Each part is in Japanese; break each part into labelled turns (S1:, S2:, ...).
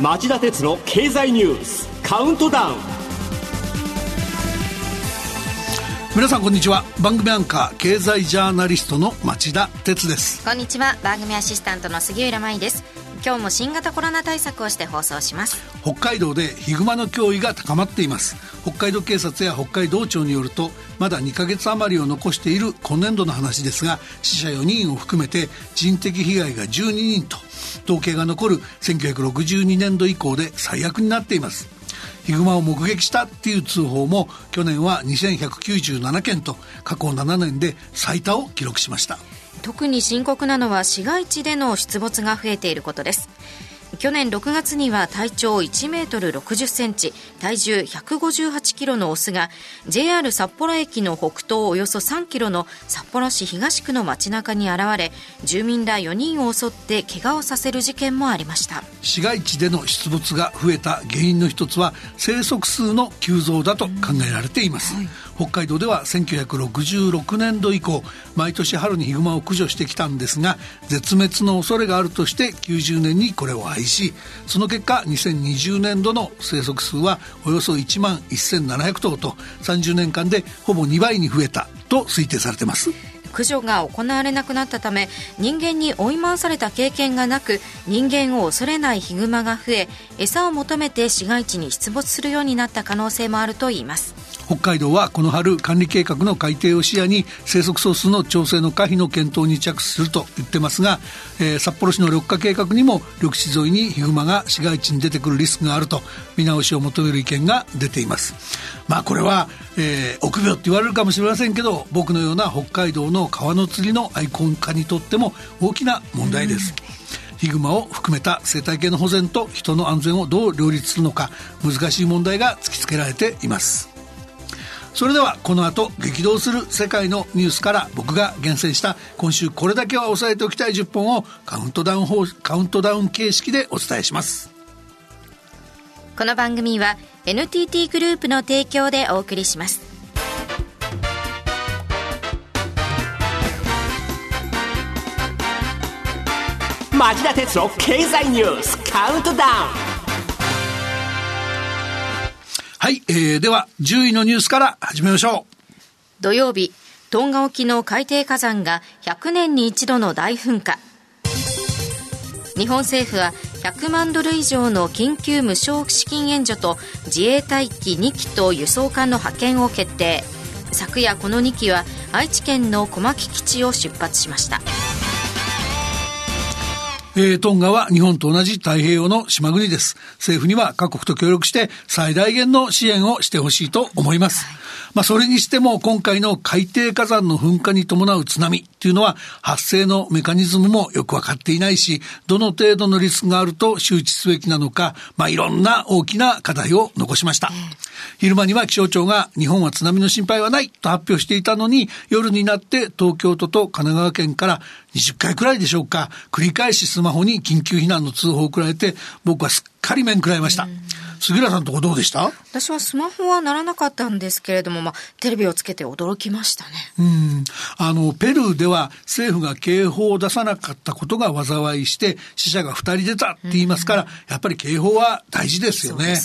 S1: 町田鉄の経済ニュースカウントダウン。
S2: 皆さんこんにちは。番組アンカー経済ジャーナリストの町田鉄です。
S3: こんにちは。番組アシスタントの杉浦舞です今日も新型コロナ対策をして放送します。
S2: 北海道でヒグマの脅威が高まっています。北海道警察や北海道庁によるとまだ2ヶ月余りを残している今年度の話ですが死者4人を含めて人的被害が12人と統計が残る1962年度以降で最悪になっています。ヒグマを目撃したっていう通報も去年は2197件と過去7年で最多を記録しました。
S3: 特に深刻なのは市街地での出没が増えていることです去年6月には体長1メートル60センチ、体重158キロのオスが JR 札幌駅の北東およそ3キロの札幌市東区の街中に現れ、住民ら4人を襲って怪我をさせる事件もありました。
S2: 市街地での出没が増えた原因の一つは生息数の急増だと考えられています。はい北海道では1966年度以降毎年春にヒグマを駆除してきたんですが絶滅の恐れがあるとして90年にこれを廃止。その結果2020年度の生息数はおよそ1万1700頭と30年間でほぼ2倍に増えたと推定されています。
S3: 駆除が行われなくなったため人間に追い回された経験がなく人間を恐れないヒグマが増え餌を求めて市街地に出没するようになった可能性もあるといいます。
S2: 北海道はこの春管理計画の改定を視野に生息総数の調整の可否の検討に着手すると言ってますが、えー、札幌市の緑化計画にも緑地沿いにヒグマが市街地に出てくるリスクがあると見直しを求める意見が出ています。まあこれは、えー、臆病って言われるかもしれませんけど僕のような北海道の川の釣りのアイコン化にとっても大きな問題です、ヒグマを含めた生態系の保全と人の安全をどう両立するのか難しい問題が突きつけられています。それではこの後激動する世界のニュースから僕が厳選した今週これだけは押さえておきたい10本をカウントダウンカウントダウン形式でお伝えします。
S3: この番組は NTT グループの提供でお送りします。
S1: 町田鉄の経済ニュースカウントダウン
S2: はい、えー、では10位のニュースから始めましょう。
S3: 土曜日、トンガ沖の海底火山が100年に一度の大噴火。日本政府は100万ドル以上の緊急無償資金援助と自衛隊機2機と輸送艦の派遣を決定。昨夜この2機は愛知県の小牧基地を出発しました。
S2: えー、トンガは日本と同じ太平洋の島国です。政府には各国と協力して最大限の支援をしてほしいと思います。まあ、それにしても今回の海底火山の噴火に伴う津波っていうのは発生のメカニズムもよくわかっていないし、どの程度のリスクがあると周知すべきなのか、まあ、いろんな大きな課題を残しました。昼間には気象庁が日本は津波の心配はないと発表していたのに、夜になって東京都と神奈川県から20回くらいでしょうか、繰り返しスマホに緊急避難の通報を送られて、僕はすっかり面食らいました。杉浦さんとこどうでした？
S3: 私はスマホはならなかったんですけれども、まあ、テレビをつけて驚きましたね。
S2: うん。あの、ペルーでは政府が警報を出さなかったことが災いして、死者が2人出たって言いますから、やっぱり警報は大事ですよね。ね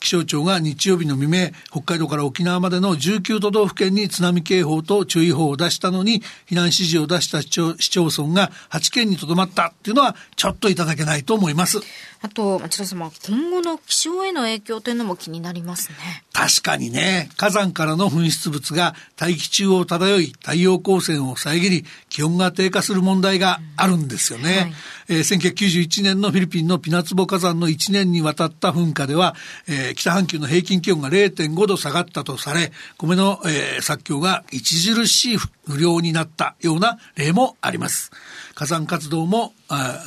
S2: 気象庁が日曜日の未明、北海道から沖縄までの19都道府県に津波警報と注意報を出したのに、避難指示を出した市町村が8県にとどまったっていうのは、ちょっといただけないと思います。
S3: あと、町田様、今後の気象への影響というのも気になりますね。
S2: 確かにね、火山からの噴出物が大気中を漂い、太陽光線を遮り、気温が低下する問題があるんですよね。うんはい、えー、1991年のフィリピンのピナツボ火山の1年にわたった噴火では、えー、北半球の平均気温が0.5度下がったとされ、米の、えー、作況が著しい不良になったような例もあります。火山活動も、あ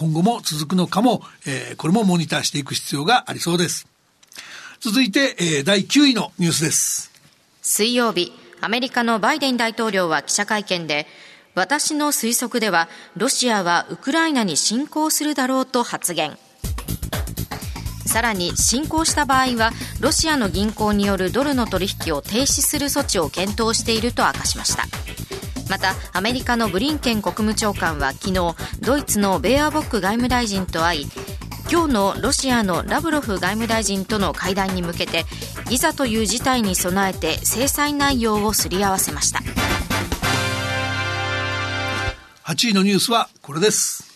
S2: 今後も続くのかも、えー、これもモニターしていく必要がありそうです。続いて、えー、第9位のニュースです。
S3: 水曜日、アメリカのバイデン大統領は記者会見で、私の推測では、ロシアはウクライナに侵攻するだろうと発言。さらに侵攻した場合はロシアの銀行によるドルの取引を停止する措置を検討していると明かしましたまたアメリカのブリンケン国務長官は昨日ドイツのベーアボック外務大臣と会い今日のロシアのラブロフ外務大臣との会談に向けていざという事態に備えて制裁内容をすり合わせました。
S2: 8位のニュースはこれです。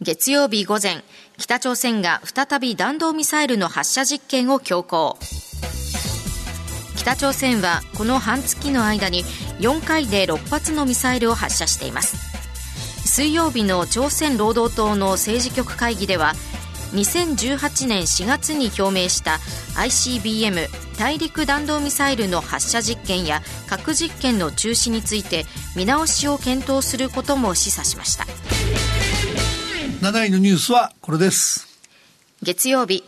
S3: 月曜日午前北朝鮮が再び弾道ミサイルの発射実験を強行北朝鮮はこの半月の間に4回で6発のミサイルを発射しています。水曜日の朝鮮労働党の政治局会議では2018年4月に表明した ICBM 大陸弾道ミサイルの発射実験や核実験の中止について見直しを検討することも示唆しました。
S2: 7位のニュースはこれです。
S3: 月曜日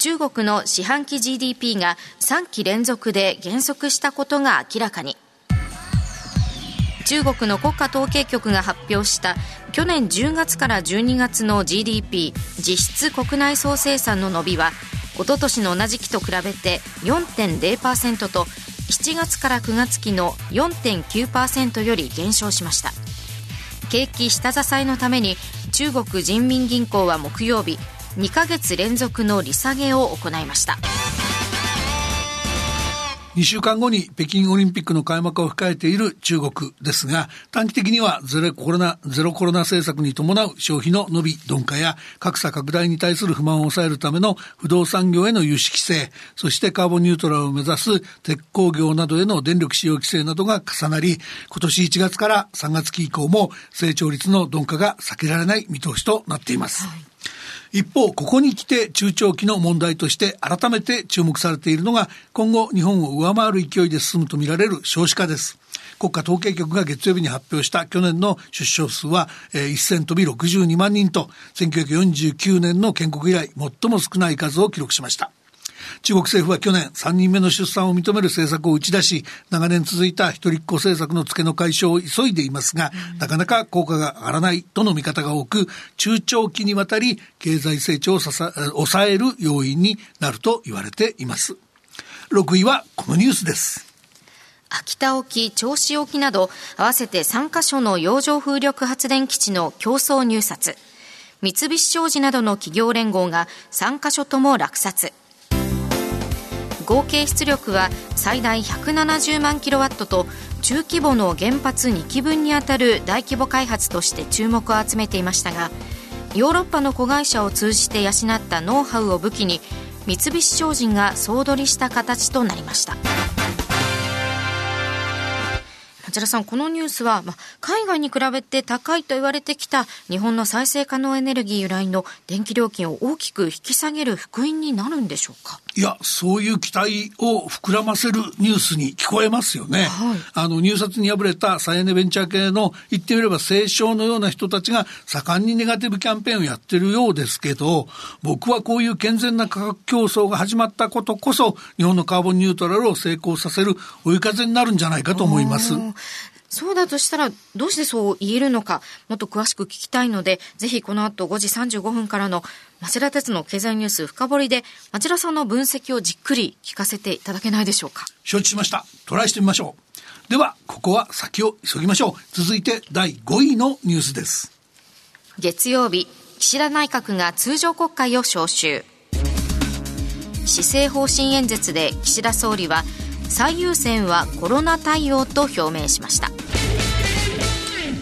S3: 中国の四半期 GDP が3期連続で減速したことが明らかに。中国の国家統計局が発表した去年10月から12月の GDP 実質国内総生産の伸びは一昨年の同じ期と比べて4.0%と7月から9月期の4.9%より減少しました。景気下支えのために中国人民銀行は木曜日2ヶ月連続の利下げを行いました
S2: 2週間後に北京オリンピックの開幕を控えている中国ですが、短期的にはゼロコロナ、ゼロコロナ政策に伴う消費の伸び、鈍化や格差拡大に対する不満を抑えるための不動産業への融資規制、そしてカーボンニュートラルを目指す鉄鋼業などへの電力使用規制などが重なり、今年1月から3月期以降も成長率の鈍化が避けられない見通しとなっています。はい一方、ここに来て中長期の問題として改めて注目されているのが今後日本を上回る勢いで進むとみられる少子化です。国家統計局が月曜日に発表した去年の出生数は、えー、1000飛び62万人と1949年の建国以来最も少ない数を記録しました。中国政府は去年3人目の出産を認める政策を打ち出し、長年続いた一人っ子政策の付けの解消を急いでいますが、なかなか効果が上がらないとの見方が多く、中長期にわたり経済成長を抑える要因になると言われています。6位はこのニュースです。
S3: 秋田沖、銚子沖など合わせて3カ所の洋上風力発電基地の競争入札。三菱商事などの企業連合が3カ所とも落札。合計出力は最大170万キロワットと中規模の原発2基分にあたる大規模開発として注目を集めていましたがヨーロッパの子会社を通じて養ったノウハウを武器に三菱商事が総取りした形となりました。町田さん、このニュースは、まあ、海外に比べて高いと言われてきた日本の再生可能エネルギー由来の電気料金を大きく引き下げる福音になるんでしょうか？
S2: いや、そういう期待を膨らませるニュースに聞こえますよね。はい、あの、入札に敗れた再エネベンチャー系の言ってみれば清少のような人たちが盛んにネガティブキャンペーンをやってるようですけど、僕はこういう健全な価格競争が始まったことこそ、日本のカーボンニュートラルを成功させる追い風になるんじゃないかと思います。
S3: そうだとしたら、どうしてそう言えるのか、もっと詳しく聞きたいので、ぜひこの後5時35分からの町田鉄の経済ニュース深掘りで、町田さんの分析をじっくり聞かせていただけないでしょうか。
S2: 承知しました。トライしてみましょう。では、ここは先を急ぎましょう。続いて第5位のニュースです。
S3: 月曜日、岸田内閣が通常国会を召集。施政方針演説で岸田総理は、最優先はコロナ対応と表明しました。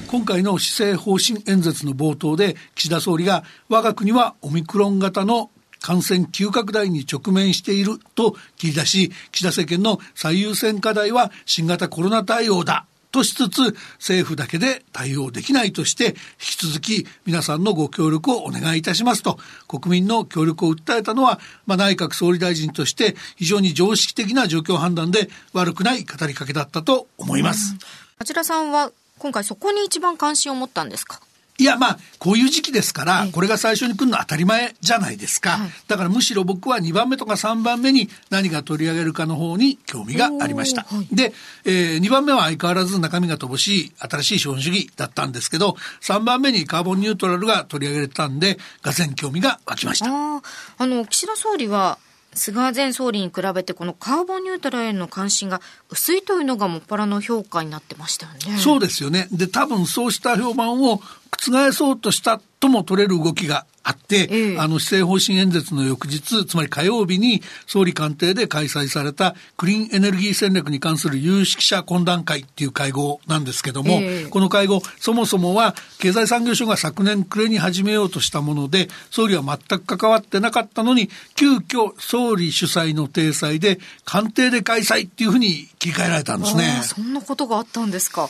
S2: 今回の施政方針演説の冒頭で岸田総理が我が国はオミクロン型の感染急拡大に直面していると切り出し岸田政権の最優先課題は新型コロナ対応だ。としつつ政府だけで対応できないとして引き続き皆さんのご協力をお願いいたしますと国民の協力を訴えたのは、まあ、内閣総理大臣として非常に常識的な状況判断で悪くない語りかけだったと思います。
S3: 町田さんは今回そこに一番関心を持ったんですか？
S2: いや、まあ、こういう時期ですから、これが最初に来るのは当たり前じゃないですか。だからむしろ僕は2番目とか3番目に何が取り上げるかの方に興味がありました。で、えー、2番目は相変わらず中身が乏しい新しい資本主義だったんですけど、3番目にカーボンニュートラルが取り上げられたんで、がぜ興味が湧きました。
S3: ああの、岸田総理は、菅前総理に比べてこのカーボンニュートラルへの関心が薄いというのがもっぱらの評価になってましたよね。
S2: そうですよね。で、多分そうした評判を覆そうとしたとも取れる動きがあって、ええ、あの施政方針演説の翌日、つまり火曜日に総理官邸で開催されたクリーンエネルギー戦略に関する有識者懇談会っていう会合なんですけども、え、この会合、そもそもは経済産業省が昨年暮れに始めようとしたもので、総理は全く関わってなかったのに、急遽総理主催の体裁で官邸で開催っていうふうに切り替えられたんですね。
S3: そんなことがあったんですか。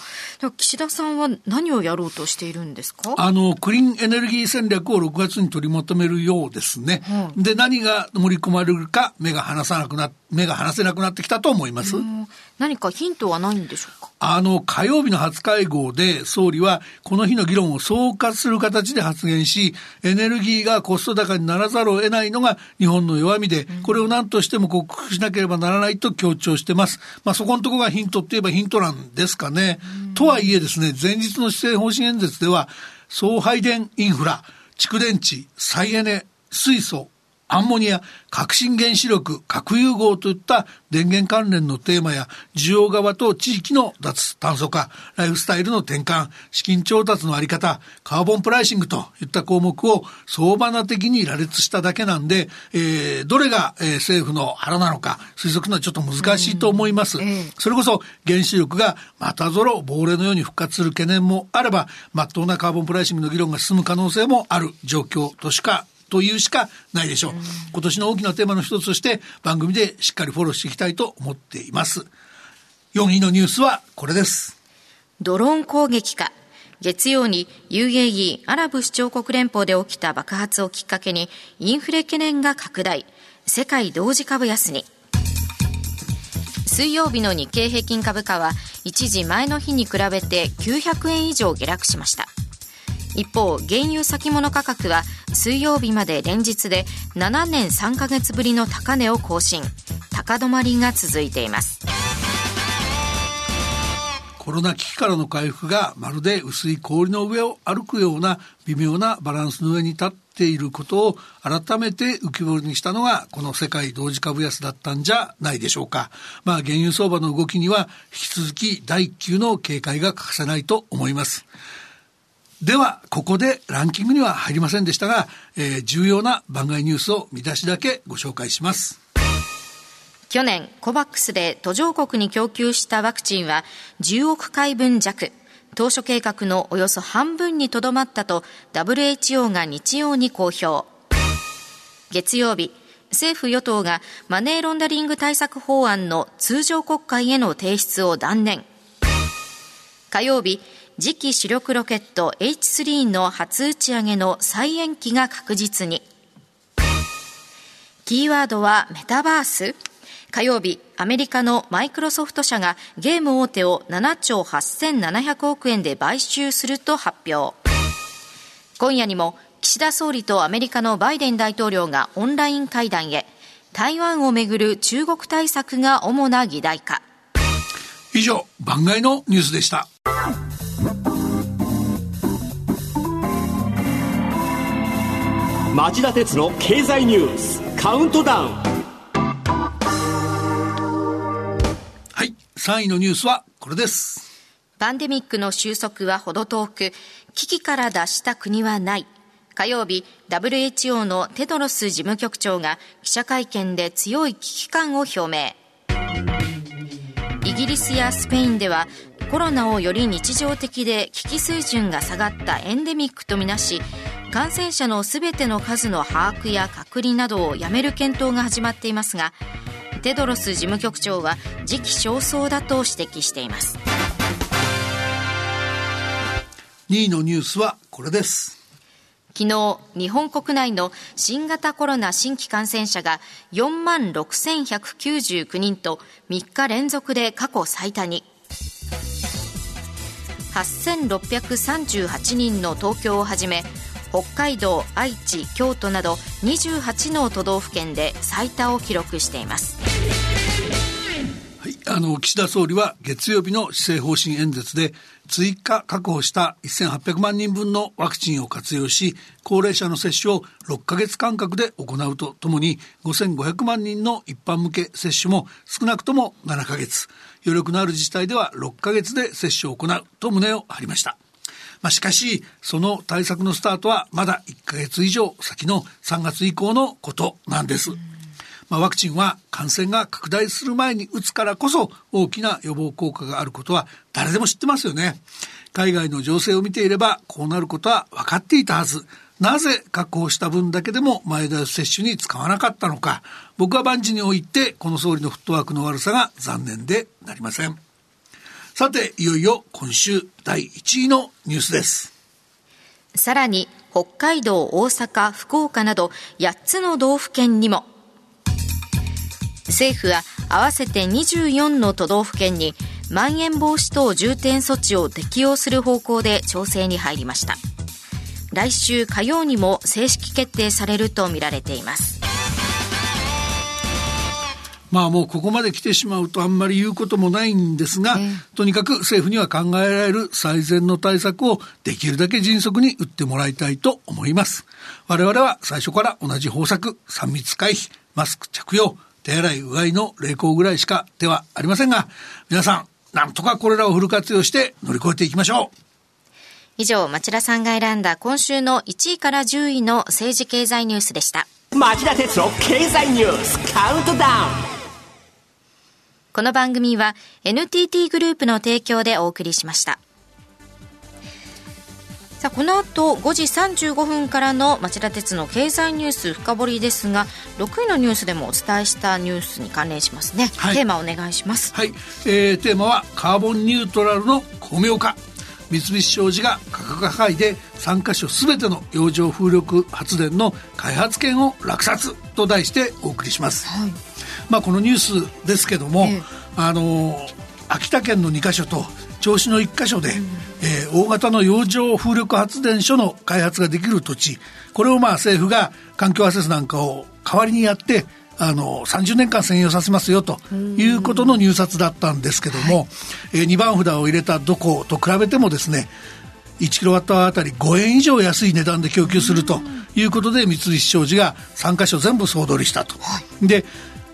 S3: 岸田さんは何をやろうとしているんですか？
S2: あの、クリーンエネルギー戦略を6月に取りまとめるようですね。うん、で、何が盛り込まれるか目が離さなくな、目が離せなくなってきたと思います？
S3: 何かヒントはないんでしょうか？
S2: あの、火曜日の初会合で総理はこの日の議論を総括する形で発言し、エネルギーがコスト高にならざるを得ないのが日本の弱みで、これを何としても克服しなければならないと強調してます。まあそこのところがヒントって言えばヒントなんですかね。とはいえですね、前日の施政方針演説では、送配電インフラ、蓄電池、再エネ、水素、アンモニア、革新原子力、核融合といった電源関連のテーマや、需要側と地域の脱炭素化、ライフスタイルの転換、資金調達のあり方、カーボンプライシングといった項目を相場な的に羅列しただけなんで、えー、どれが、えー、政府の腹なのか推測のはちょっと難しいと思います。それこそ原子力がまたぞろ亡霊のように復活する懸念もあれば、まっとうなカーボンプライシングの議論が進む可能性もある状況としかというしかないでしょう。今年の大きなテーマの一つとして番組でしっかりフォローしていきたいと思っています。4位のニュースはこれです。
S3: ドローン攻撃か。月曜に UAE アラブ首長国連邦で起きた爆発をきっかけにインフレ懸念が拡大。世界同時株安に。水曜日の日経平均株価は一時前の日に比べて900円以上下落しました。一方原油先物価格は水曜日まで連日で7年3ヶ月ぶりの高値を更新高止まりが続いています
S2: コロナ危機からの回復がまるで薄い氷の上を歩くような微妙なバランスの上に立っていることを改めて浮き彫りにしたのがこの世界同時株安だったんじゃないでしょうか。まあ原油相場の動きには引き続き第一級の警戒が欠かせないと思います。では、ここでランキングには入りませんでしたが、えー、重要な番外ニュースを見出しだけご紹介します。
S3: 去年、コバックスで途上国に供給したワクチンは10億回分弱、当初計画のおよそ半分にとどまったと WHO が日曜に公表。月曜日、政府与党がマネーロンダリング対策法案の通常国会への提出を断念。火曜日、次期主力ロケット H3 の初打ち上げの再延期が確実に。キーワードはメタバース火曜日、アメリカのマイクロソフト社がゲーム大手を7兆8700億円で買収すると発表。今夜にも岸田総理とアメリカのバイデン大統領がオンライン会談へ、台湾をめぐる中国対策が主な議題化。
S2: 以上、番外のニュースでした。
S1: 町田鉄の経済ニュースカウントダウン。
S2: はい3位のニュースはこれです。
S3: パンデミックの収束はほど遠く危機から脱した国はない。火曜日 WHO のテドロス事務局長が記者会見で強い危機感を表明。イギリスやスペインではコロナをより日常的で危機水準が下がったエンデミックとみなし感染者のすべての数の把握や隔離などをやめる検討が始まっていますがテドロス事務局長は時期尚早だと指摘しています。
S2: 2位のニュースはこれです。
S3: 昨日日本国内の新型コロナ新規感染者が4万6199人と3日連続で過去最多に。8638人の東京をはじめ北海道、愛知、京都など28の都道府県で最多を記録しています
S2: はい、あの岸田総理は月曜日の施政方針演説で追加確保した1800万人分のワクチンを活用し高齢者の接種を6ヶ月間隔で行うとともに5500万人の一般向け接種も少なくとも7ヶ月余力のある自治体では6ヶ月で接種を行うと旨を張りました。まあ、しかし、その対策のスタートはまだ1ヶ月以上先の3月以降のことなんです。まあ、ワクチンは感染が拡大する前に打つからこそ大きな予防効果があることは誰でも知ってますよね。海外の情勢を見ていればこうなることは分かっていたはず。なぜ確保した分だけでも前倒し接種に使わなかったのか。僕は万事においてこの総理のフットワークの悪さが残念でなりません。さて、いよいよ今週第1位のニュースです。
S3: さらに、北海道、大阪、福岡など8つの道府県にも、政府は合わせて24の都道府県にまん延防止等重点措置を適用する方向で調整に入りました。来週火曜にも正式決定されるとみられています。
S2: まあもうここまで来てしまうとあんまり言うこともないんですが、えー、とにかく政府には考えられる最善の対策をできるだけ迅速に打ってもらいたいと思います。我々は最初から同じ方策、3密回避、マスク着用、手洗い、うがいの励行ぐらいしか手はありませんが、皆さん、なんとかこれらをフル活用して乗り越えていきましょう。
S3: 以上、町田さんが選んだ今週の1位から10位の政治経済ニュースでした。
S1: 町田哲郎経済ニュースカウントダウン
S3: この番組は NTT グループの提供でお送りしました。さあこの後5時35分からの町田鉄の経済ニュース深掘りですが6位のニュースでもお伝えしたニュースに関連しますね、はい、テーマお願いします。
S2: はい、えー、テーマはカーボンニュートラルの巧妙化三菱商事が価格破壊で3カ所全ての洋上風力発電の開発権を落札と題してお送りします、はいまあ、このニュースですけども、えあの秋田県の2か所と銚子の1か所で、うん、えー、大型の洋上風力発電所の開発ができる土地これをまあ政府が環境アセスなんかを代わりにやってあの30年間占有させますよということの入札だったんですけども、はい、えー、2番札を入れたどこと比べてもですね1キロワットあたり5円以上安い値段で供給するということで三菱商事が3か所全部総取りしたと。はい、で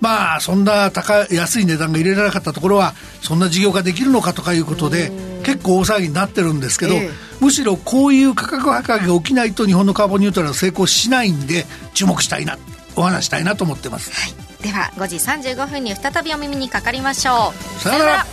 S2: まあそんな高安い値段が入れられなかったところはそんな事業ができるのかとかいうことで結構大騒ぎになってるんですけど、えむしろこういう価格破壊が起きないと日本のカーボンニュートラルは成功しないんで注目したいなお話したいなと思ってます、は
S3: い、では5時35分に再びお耳にかかりましょ
S2: う。さよなら